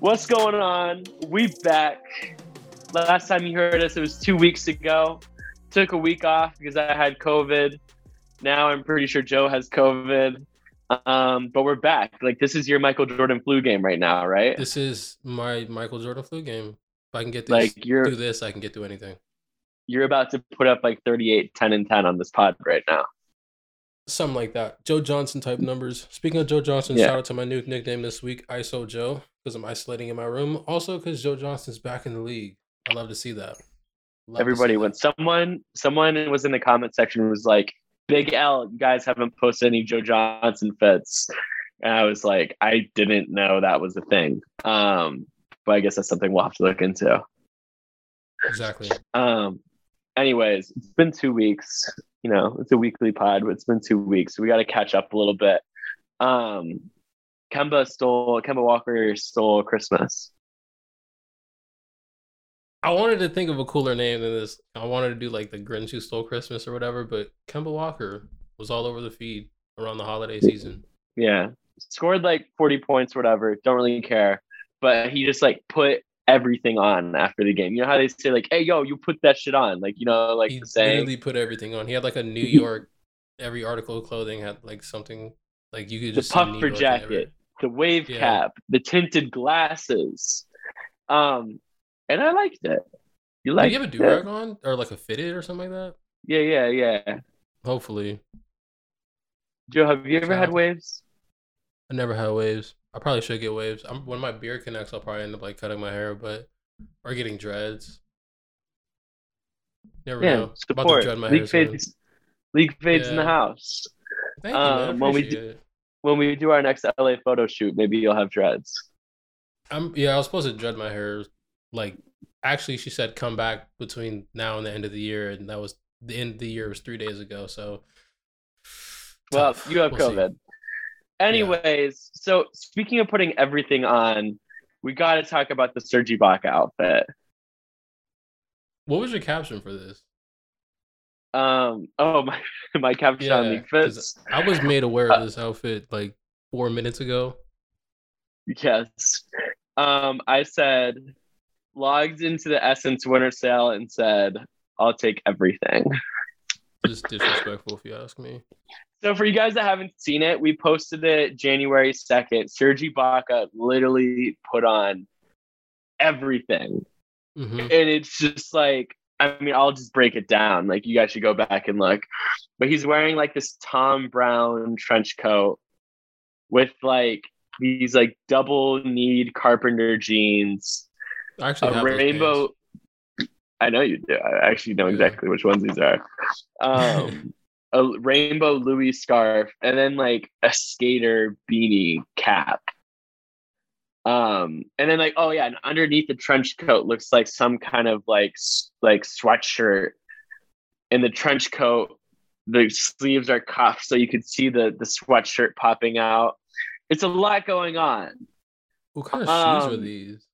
What's going on? We back. Last time you heard us, it was two weeks ago. Took a week off because I had COVID. Now I'm pretty sure Joe has COVID. Um, but we're back. Like this is your Michael Jordan flu game right now, right? This is my Michael Jordan flu game. If I can get this, Like, you're- do this, I can get through anything. You're about to put up like 38, 10, and 10 on this pod right now. Something like that. Joe Johnson type numbers. Speaking of Joe Johnson, Yeah. shout out to my new nickname this week, ISO Joe, because I'm isolating in my room. Also, because Joe Johnson's back in the league. I love to see that. Love Everybody, see when that. someone someone was in the comment section was like, "Big L, you guys haven't posted any Joe Johnson fits," and I was like, I didn't know that was a thing. Um, but I guess that's something we'll have to look into. exactly. Um, anyways, it's been two weeks. You know, it's a weekly pod, but it's been two weeks. So We got to catch up a little bit. Um, Kemba stole Kemba Walker stole Christmas. I wanted to think of a cooler name than this. I wanted to do like the Grinch who stole Christmas or whatever, but Kemba Walker was all over the feed around the holiday season. Yeah, scored like forty points, whatever. Don't really care, but he just like put everything on after the game. You know how they say like, "Hey, yo, you put that shit on," like you know, like he saying. literally put everything on. He had like a New York. Every article of clothing had like something like you could just New puffer jacket, the wave Yeah. cap, the tinted glasses. Um, and I liked it. You like you have a do rag on or like a fitted or something like that? Yeah, yeah, yeah. Hopefully, Joe, have you ever had waves? I never had waves. I probably should get waves. I'm, when my beard connects, I'll probably end up like cutting my hair, but or getting dreads. Never Yeah, know. About to dread my League hair fades, league fades in the house. Thank you, man. um, when we Appreciate it. When we do our next LA photo shoot, maybe you'll have dreads. I'm yeah, I was supposed to dread my hair. Like, actually, she said come back between now and the end of the year, and that was the end of the year was three days ago. So, Well, tough. you have We'll see. COVID. Anyways, so speaking of putting everything on, we got to talk about the Serge Ibaka outfit. What was your caption for this? Um, oh my, my caption on Yeah, League Fits. I was made aware of this outfit like four minutes ago. Yes. Um, I said, logged into the SSENSE winter sale and said, I'll take everything. Just disrespectful, if you ask me. So for you guys that haven't seen it, we posted it January 2nd. Serge Ibaka literally put on everything. hmm And it's just like, I mean, I'll just break it down. Like you guys should go back and look. But he's wearing like this Thom Browne trench coat with like these like double kneed carpenter jeans, I actually a rainbow. I know you do. I actually know exactly which ones these are. Um, a rainbow Louis scarf, and then like a skater beanie cap. Um, and then like, oh yeah, and underneath the trench coat looks like some kind of like like sweatshirt. In the trench coat, the sleeves are cuffed, so you could see the the sweatshirt popping out. It's a lot going on. What kind of shoes Um, are these?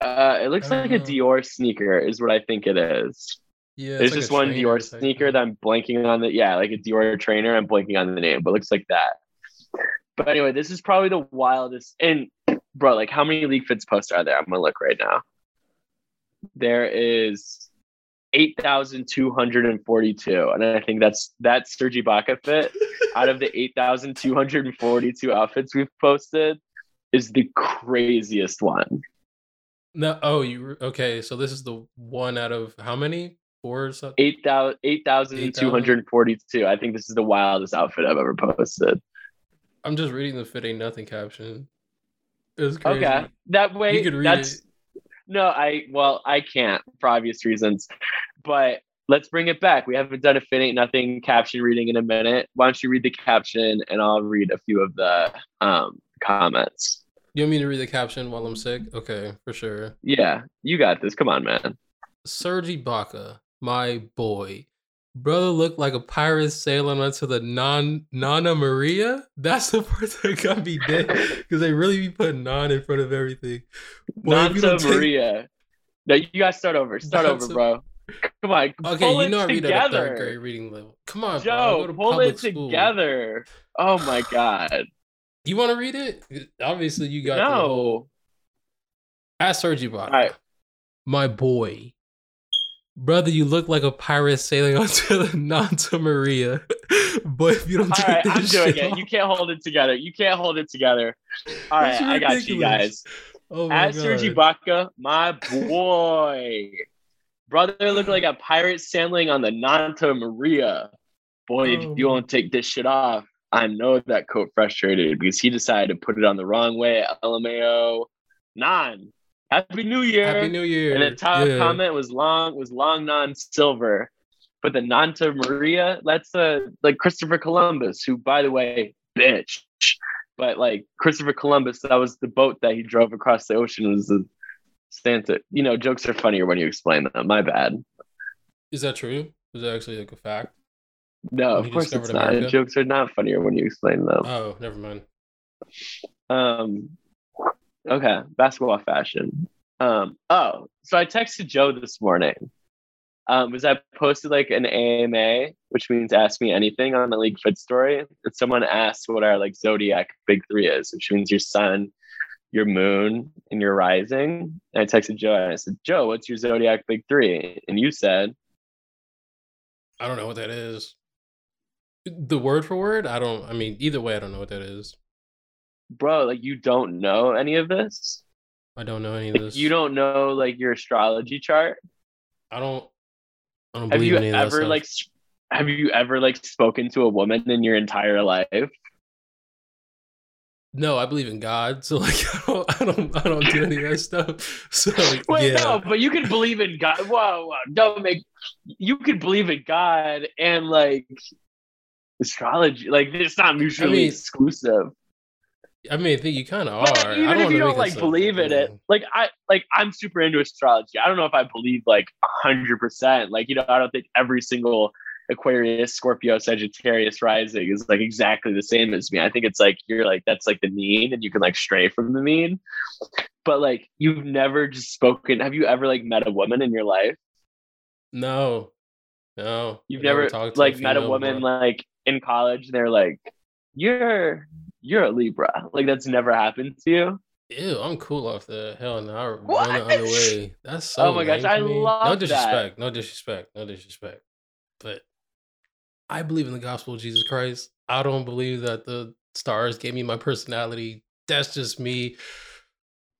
Uh, it looks like a. Dior sneaker, is what I think it is. Yeah, There's it's like just one Dior sneaker that I'm blanking on the yeah, like a Dior trainer. I'm blanking on the name, but looks like that. But anyway, this is probably the wildest. And bro, like how many league fits posts are there? I'm gonna look right now. There is eight thousand two hundred and forty-two, and I think that's that's Serge Ibaka fit. Out of the eight thousand two hundred and forty-two outfits we've posted, is the craziest one. No, oh, you okay? So this is the one out of how many? Four or something? Eight thousand eight thousand two hundred and forty-two. I think this is the wildest outfit I've ever posted. I'm just reading the fit ain't nothing caption. It was crazy. Okay, that way You could read that's it. no, I well, I can't for obvious reasons, but let's bring it back. We haven't done a fit ain't nothing caption reading in a minute. Why don't you read the caption and I'll read a few of the um comments. You want me to read the caption while I'm sick? Okay, for sure. Yeah, you got this. Come on, man. Serge Ibaka, my boy. Brother looked like a pirate sailing onto the non Nana Maria. That's the part that got me dead because they really be putting non in front of everything. Boy, Nanta take- Maria. No, you guys start over. Start over, bro. Come on. Okay, pull you it know I read at a third together. grade reading level. Come on, bro. Go Joe, to pull it school. together. Oh my god. You want to read it? Obviously, you got the whole. No. At Sergi right. my boy, brother, you look like a pirate sailing onto the Nanta Maria. but if you don't take right, this I'm doing shit it. off- You can't hold it together. You can't hold it together. All right, I got you guys. oh At Sergi. Ibaka, my boy. Brother looked like a pirate sailing on the Nanta Maria. Boy, if Oh. you don't take this shit off, I know that coat frustrated because he decided to put it on the wrong way. LMAO. Non. Happy New Year. Happy New Year. And the top Yeah. comment was long was long non silver. But the Nanta Maria, that's uh like Christopher Columbus, who by the way, bitch. But like Christopher Columbus, that was the boat that he drove across the ocean was the Santa. You know, jokes are funnier when you explain them. My bad. Is that true? Is that actually like a fact? No, When of course it's not. America? Jokes are not funnier when you explain them. Oh, never mind. Um, okay, basketball fashion. Um, oh, so I texted Joe this morning. Um, was I posted like an AMA, which means ask me anything on the League Fit story. And someone asked what our like zodiac big three is, which means your sun, your moon, and your rising. And I texted Joe and I said, Joe, what's your zodiac big three? And you said, I don't know what that is. The word for word? I don't. I mean, either way, I don't know what that is. Bro, like you don't know any of this? I don't know any of this. You don't know like your astrology chart? I don't. I don't have you ever like have you ever like spoken to a woman in your entire life No, I believe in God, so like I don't, I don't, I don't do any of that stuff. So like, wait yeah, no but you can believe in god whoa, whoa don't make you can believe in god and like astrology like it's not mutually mean, exclusive I mean, I think you kind of are. Even if you don't like believe in it like i like i'm super into astrology. I don't know if i believe like 100% like you know i don't think every single aquarius scorpio sagittarius rising is like exactly the same as me. I think it's like you're like that's like the mean and you can like stray from the mean. But like you've never just spoken have you ever like met a woman in your life? No, no, you've I never, talked to like met a woman before. like in college and they're like you're you're a libra like that's never happened to you Ew, I'm cool off the hell no. I run What? the other way. That's so. Oh my gosh, I love No that. disrespect. No disrespect. No disrespect. But I believe in the gospel of Jesus Christ. I don't believe that the stars gave me my personality. That's just me.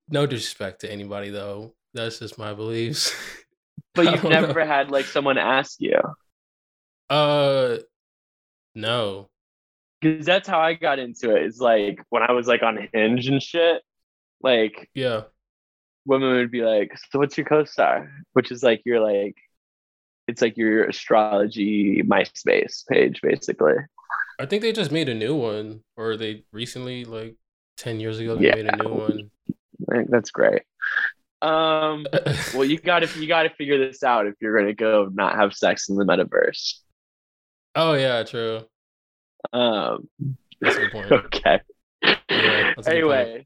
No disrespect to anybody though. That's just my beliefs. but you've never know. had like someone ask you Uh, no. Because that's how I got into it. Is like when I was like on Hinge and shit. Like Yeah. women would be like, "So what's your co-star?" Which is like your like, it's like your astrology MySpace page basically. I think they just made a new one, or they recently, like ten years ago, they Yeah. made a new one. I think that's great. Um, well, you got to you got to figure this out if you're gonna go not have sex in the metaverse. oh yeah, true. Um, That's a good point. okay. Yeah, that's a good anyway,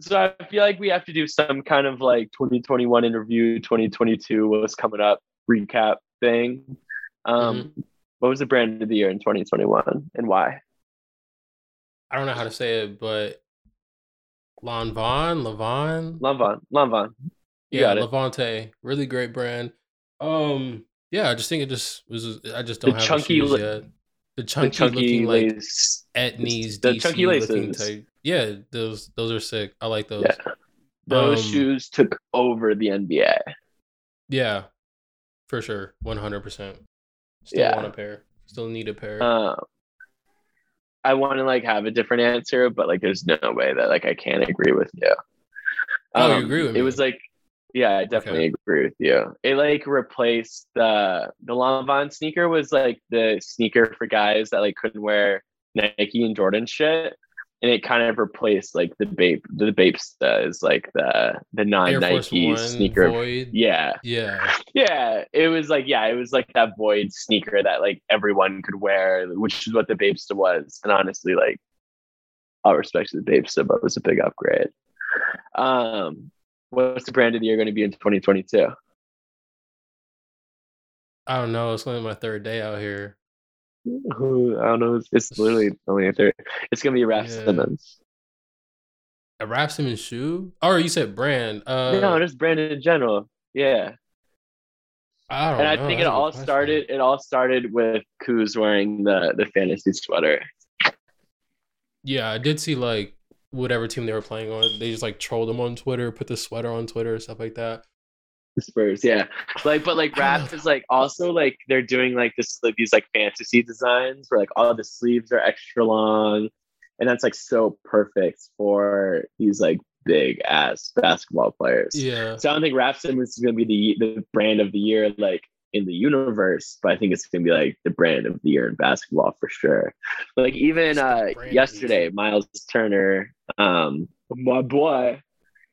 so I feel like we have to do some kind of like 2021 interview, 2022, what's coming up recap thing. Um, Mm-hmm. What was the brand of the year in 2021 and why? I don't know how to say it, but Lon Von, Levon, Lanvin, Lanvin. You yeah. Levante, really great brand. Um, yeah, I just think it just was. I just don't have chunky the shoes la- yet. The The chunky, chunky looking like. Etnies, the DC chunky looking laces. type. Yeah, those those are sick. I like those. Yeah. Those Um, shoes took over the NBA. Yeah, for sure, one hundred percent. Still Yeah. want a pair. Still need a pair. Um, I want to like have a different answer, but like there's no way that like I can't agree with you. Oh, you Um, agree with It was like, yeah, I definitely agree with you. It like replaced the the Lanvin sneaker was like the sneaker for guys that like couldn't wear Nike and Jordan shit. And it kind of replaced like the Bape the Bapesta is like the the non Nike sneaker. Void. Yeah. Yeah. Yeah, it was like yeah, it was like that void sneaker that like everyone could wear, which is what the Bapesta was. And honestly, like all respect to the Bapesta, but it was a big upgrade. Um, what's the brand of the year going to be in 2022? I don't know. It's only my third day out here. Who I don't know. It's, it's literally only a third. It's going to be Raf Yeah. Simons. A Raf Simons shoe? Or you said brand? Uh, no, just brand in general. Yeah. I don't and I know. think That's it all question. started. It all started with Kuz wearing the the fantasy sweater. Yeah, I did see like whatever team they were playing on. They just like trolled them on Twitter, put the sweater on Twitter, stuff like that. The Spurs, yeah. Like, but like I don't Raf is like also like they're doing like this like these like fantasy designs where like all the sleeves are extra long, and that's like so perfect for these like big ass basketball players. Yeah. So I don't think Raf Simons is going to be the the brand of the year like in the universe, but I think it's to be like the brand of the year in basketball for sure. Like even uh brand of the yesterday. Miles Turner, um, my boy,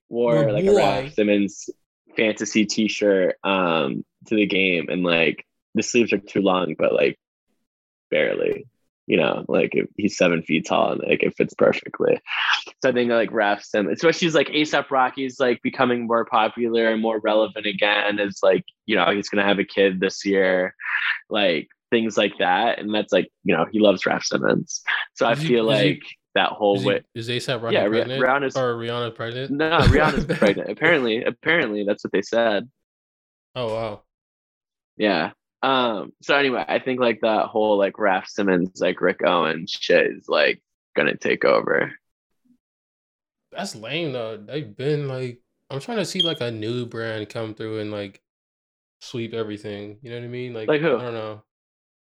wore My like boy. a Raf Simons fantasy T-shirt um to the game, and like the sleeves are too long, but like barely. You know, like he's seven feet tall and like it fits perfectly. So I think like Raf Sim, especially as like ASAP Rocky's like becoming more popular and more relevant again. Is like you know he's gonna have a kid this year, like things like that, and that's like you know he loves Raf Simons. So I feel like that whole Is, way. he, is ASAP Rocky Yeah, pregnant? Rihanna's- or Rihanna pregnant? No, Rihanna's pregnant. Apparently, apparently that's what they said. Oh wow. Yeah. Um. So anyway, I think like that whole like Raf Simons like Rick Owens shit is like gonna take over. That's lame though. They've been like I'm trying to see like a new brand come through and like sweep everything. You know what I mean? Like, Like who? I don't know.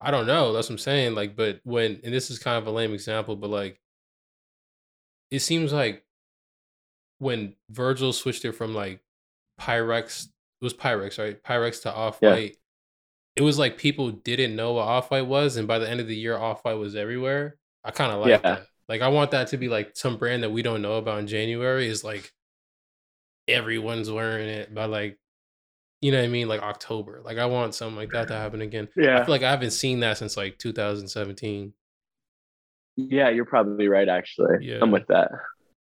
I don't know. That's what I'm saying. Like, but when and this is kind of a lame example, but like it seems like when Virgil switched it from like Pyrex, it was Pyrex, right? Pyrex to Off White. It was like people didn't know what Off White was, and by the end of the year, Off White was everywhere. I kind of like Yeah. that. Like, I want that to be like some brand that we don't know about in January is like everyone's wearing it by like, you know what I mean? Like October. Like, I want something like that to happen again. Yeah. I feel like I haven't seen that since like 2017. Yeah, you're probably right. Actually, Yeah. I'm with that.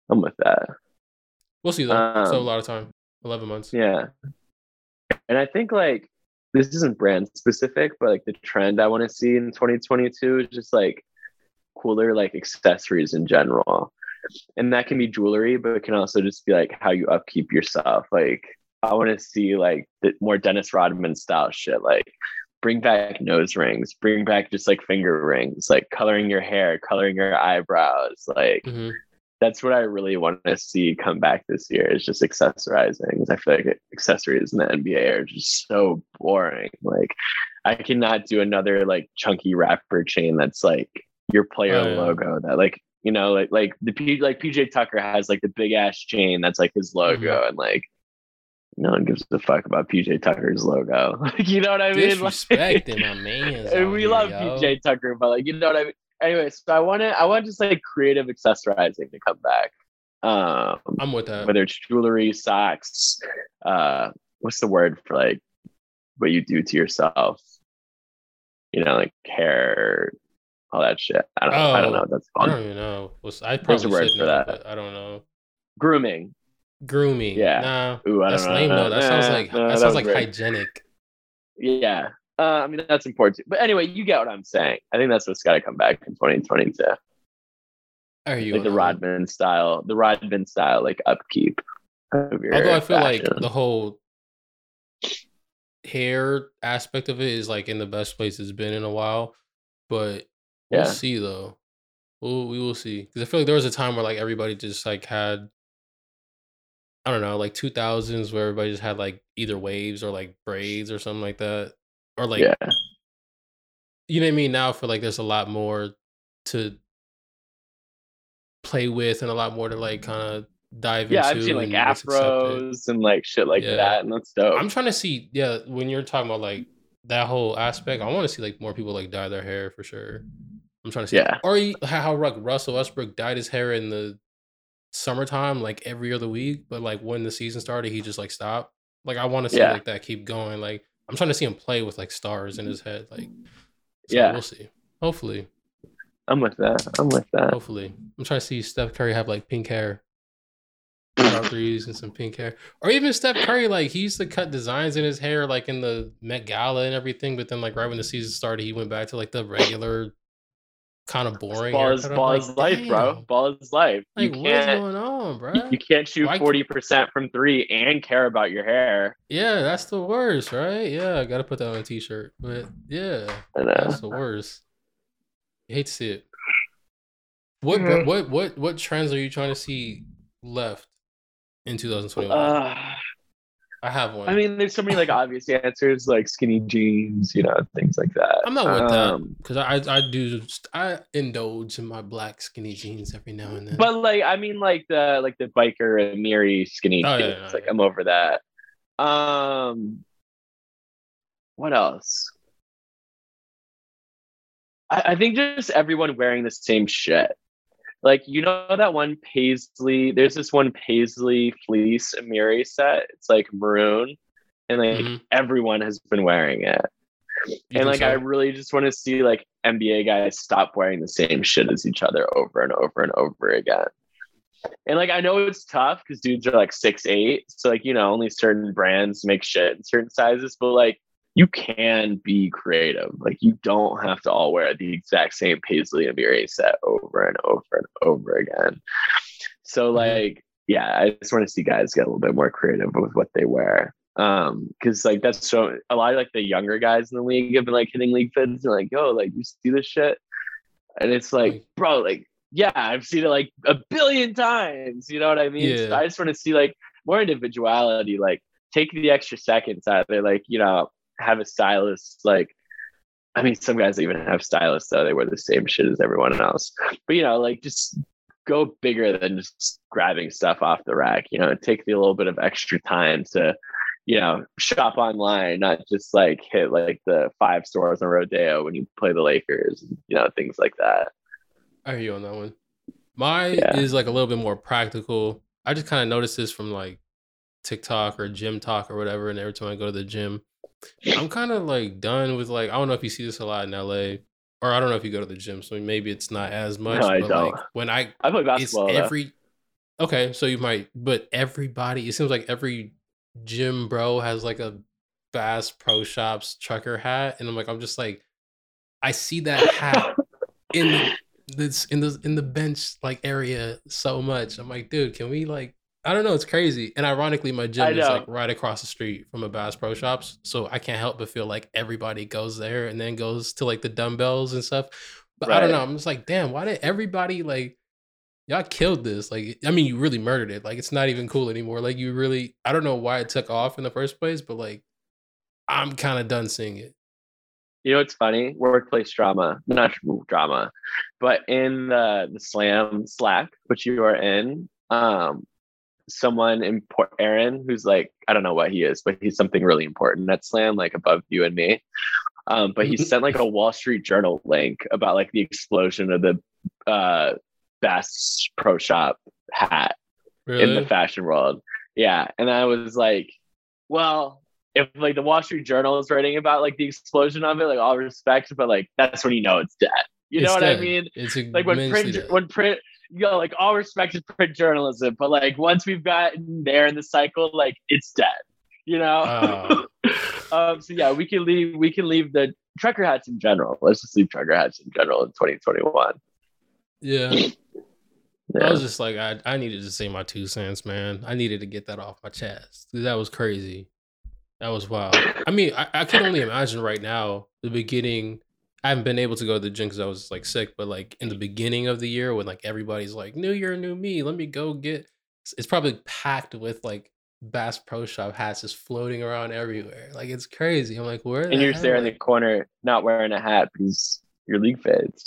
I'm with that. We'll see though. So a Um, lot of time. 11 months. Yeah. And I think like this isn't brand specific, but like the trend I want to see in 2022 is just like cooler like accessories in general. And that can be jewelry, but it can also just be like how you upkeep yourself. Like I want to see like the more Dennis Rodman style shit. Like bring back nose rings, bring back just like finger rings, like coloring your hair, coloring your eyebrows, like hmm that's what I really want to see come back this year is just accessorizing. I feel like accessories in the NBA are just so boring. Like I cannot do another like chunky wrapper chain that's like your player Oh, yeah. logo that like you know like like the P like PJ Tucker has like the big ass chain that's like his logo Mm-hmm. and like no one gives a fuck about PJ Tucker's logo. Like you know what I mean? Like- Disrespecting my man. we love PJ Tucker, but like you know what I mean. Anyway, so I want to I want just like creative accessorizing to come back. Um, I'm with that. whether it's jewelry, socks, uh, what's the word for like what you do to yourself? You know, like hair, all that shit. I don't, I don't Oh, know that's I don't even know. What's I probably word for know, that. I don't know. Grooming. Grooming. Yeah. Nah. Ooh, I That's don't know. lame though. That sounds like nah, that that sounds like great. hygienic. Yeah. Uh, I mean, that's important. Too. But anyway, you get what I'm saying. I think that's what's got to come back in 2022. I hear you. like the. Rodman style, the Rodman style, like upkeep. Of your Although I feel like the whole hair aspect of it is like in the best place it's been in a while, but we'll Yeah. see though. We'll, we will see because I feel like there was a time where like everybody just like had, I don't know, like two thousands where everybody just had like either waves or like braids or something like that, or like yeah, you know what I mean. Now for like there's a lot more to play with and a lot more to like kind of dive yeah. into. Yeah, I've seen like and it's accepted. afros and like shit like Yeah. that, and that's dope. I'm trying to see, yeah, when you're talking about like that whole aspect, I want to see like more people like dye their hair for sure. I'm trying to see, Yeah. or how, like Russell Westbrook dyed his hair in the summertime, like every other week, but like when the season started, he just like stopped. Like I want to see Yeah. like that keep going. Like I'm trying to see him play with like stars in his mm-hmm. head. Like, so Yeah. we'll see. Hopefully, I'm with that. I'm with that. hopefully, I'm trying to see Steph Curry have like pink hair. Threes and some pink hair. Or even Steph Curry, like he used to cut designs in his hair, like in the Met Gala and everything. But then, like right when the season started, he went back to like the regular kind of boring. Ball is ball like, is life, bro. Ball is life. Like, you what's can't going on, bro? you, can't shoot forty percent from three and care about your hair. Yeah, that's the worst, right? Yeah, I gotta put that on a t-shirt. But yeah, that's the worst. You hate to see it. What Mhm. what what what trends are you trying to see left in 2021? Uh, I have one. I mean, there's so many like obvious answers, like skinny jeans, you know, things like that. I'm not with that Um, because I I do I indulge in my black skinny jeans every now and then. But like, I mean, like the like the biker and Miri skinny Oh, yeah, jeans. yeah, like, yeah. I'm over that. Um, what else? I, I think just everyone wearing the same shit. Like you know that one paisley. There's this one paisley fleece Miri set. It's like maroon, and like Mhm. everyone has been wearing it. You and like so? I really just want to see like NBA guys stop wearing the same shit as each other over and over and over again. And like I know it's tough because dudes are like six eight, so like you know only certain brands make shit in certain sizes, but like you can be creative. Like you don't have to all wear the exact same paisley and Miri set over and over and over again. So Mhm. like yeah, I just want to see guys get a little bit more creative with what they wear. Um, because like that's so a lot of like the younger guys in the league have been like hitting league fits and like, yo, like you see this shit, and it's like, bro, like yeah, I've seen it like a billion times. You know what I mean? So I just want to see like more individuality. Like take the extra seconds out there. Like you know, have a stylist. Like I mean, some guys even have stylists though. They wear the same shit as everyone else. But you know, like just go bigger than just grabbing stuff off the rack. You know, take the little bit of extra time to, you know, shop online, not just like hit like the five stores on Rodeo when you play the Lakers. You know, things like that. I hear you on that one. Mine Yeah. is like a little bit more practical. I just kind of noticed this from like TikTok or gym talk or whatever. And every time I go to the gym, I'm kind of like done with like, I don't know if you see this a lot in LA or I don't know if you go to the gym. So maybe it's not as much. No, I but don't. like when I, I play it's basketball. though. every, okay. So you might, but everybody, it seems like every gym bro has like a Bass Pro Shops trucker hat. And I'm like, I'm just like, I see that hat in this in the in the bench like area so much. I'm like, dude, can we like I don't know, it's crazy. And ironically, my gym is like right across the street from a Bass Pro Shops. So I can't help but feel like everybody goes there and then goes to like the dumbbells and stuff. But I don't know. I'm just like, damn, why did everybody like y'all killed this? Like, I mean, you really murdered it. Like, it's not even cool anymore. Like, you really, I don't know why it took off in the first place, but like, I'm kind of done seeing it. You know what's funny? Workplace drama, not drama, but in the, the slam Slack, which you are in, um, someone in Port Aaron who's like, I don't know what he is, but he's something really important at slam, like above you and me. Um, but he sent like a Wall Street Journal link about like the explosion of the uh, Bass Pro Shop hat in the fashion world. Yeah. And I was like, well, if like the Wall Street Journal is writing about like the explosion of it, like all respect, but like that's when you know it's dead. You know It's what I mean? It's Like when print dead. when print you know, like all respect is print journalism, but like once we've gotten there in the cycle, like it's dead. You know? Oh. um so yeah, we can leave we can leave the trucker hats in general. Let's just leave trucker hats in general in 2021. yeah. I was just like, I, I needed to say my two cents, man. I needed to get that off my chest. That was crazy. That was wild. I mean, I, I can only imagine right now the beginning. I haven't been able to go to the gym because I was like sick, but like in the beginning of the year when like everybody's like, New Year, new me, let me go get. it's- probably packed with like Bass Pro Shop hats just floating around everywhere. Like it's crazy. I'm like, where? and you're there in the corner not wearing a hat because your league fits.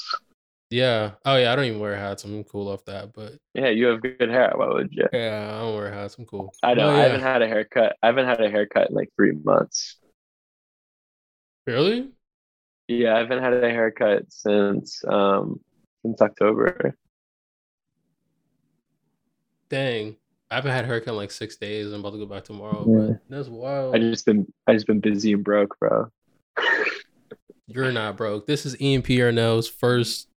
Yeah. Oh yeah. I don't even wear hats. I'm cool off that. But Yeah, you have good hair. Why would you? yeah, I don't wear hats. I'm cool. I know. Oh, I haven't had a haircut. I haven't had a haircut in like three months. Really? Yeah, I haven't had a haircut since um since October. Dang. I haven't had a haircut in like six days. I'm about to go back tomorrow. Yeah. But that's wild. I just been I just been busy and broke, bro. You're not broke. This is Ian Pierno's first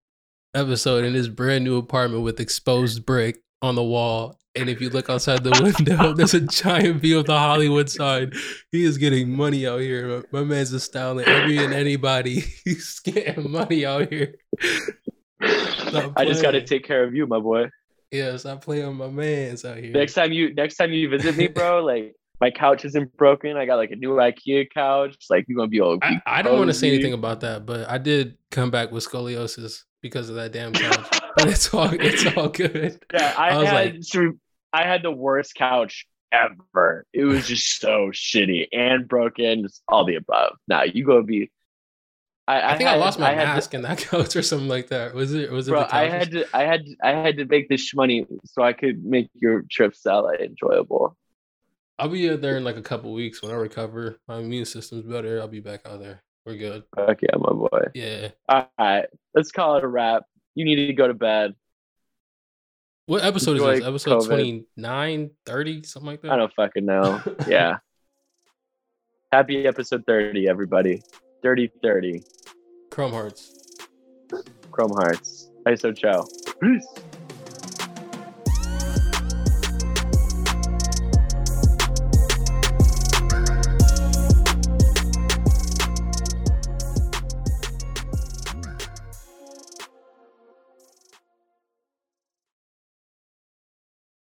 episode in his brand new apartment with exposed brick on the wall. And if you look outside the window, there's a giant view of the Hollywood sign. He is getting money out here. My, my man's just styling every and anybody. He's getting money out here. I just got to take care of you, my boy. Yeah, stop playing with my man's out here. Next time you next time you visit me, bro, like my couch isn't broken. I got like a new IKEA couch. Like you're gonna be all. I, I don't want to say anything about that, but I did come back with scoliosis because of that damn couch. but it's all it's all good. Yeah, I, I had like- so I had the worst couch ever. It was just so shitty and broken. Just all the above. Now you go be. I, think I had- lost my to- mask in that couch or something like that. Was it? Was it? bro, the I had to, I had, I had to make this money so I could make your trip Sally enjoyable. I'll be out there in like a couple weeks when I recover. My immune system's better. I'll be back out there. We're good. Fuck yeah, my boy. Yeah. All right, let's call it a wrap. You need to go to bed. What episode Enjoy is this? Episode COVID. 29, 30, something like that. I don't fucking know. Yeah. Happy episode 30, everybody. Dirty 30. Chrome Hearts. Chrome Hearts. ISO Chow. Peace.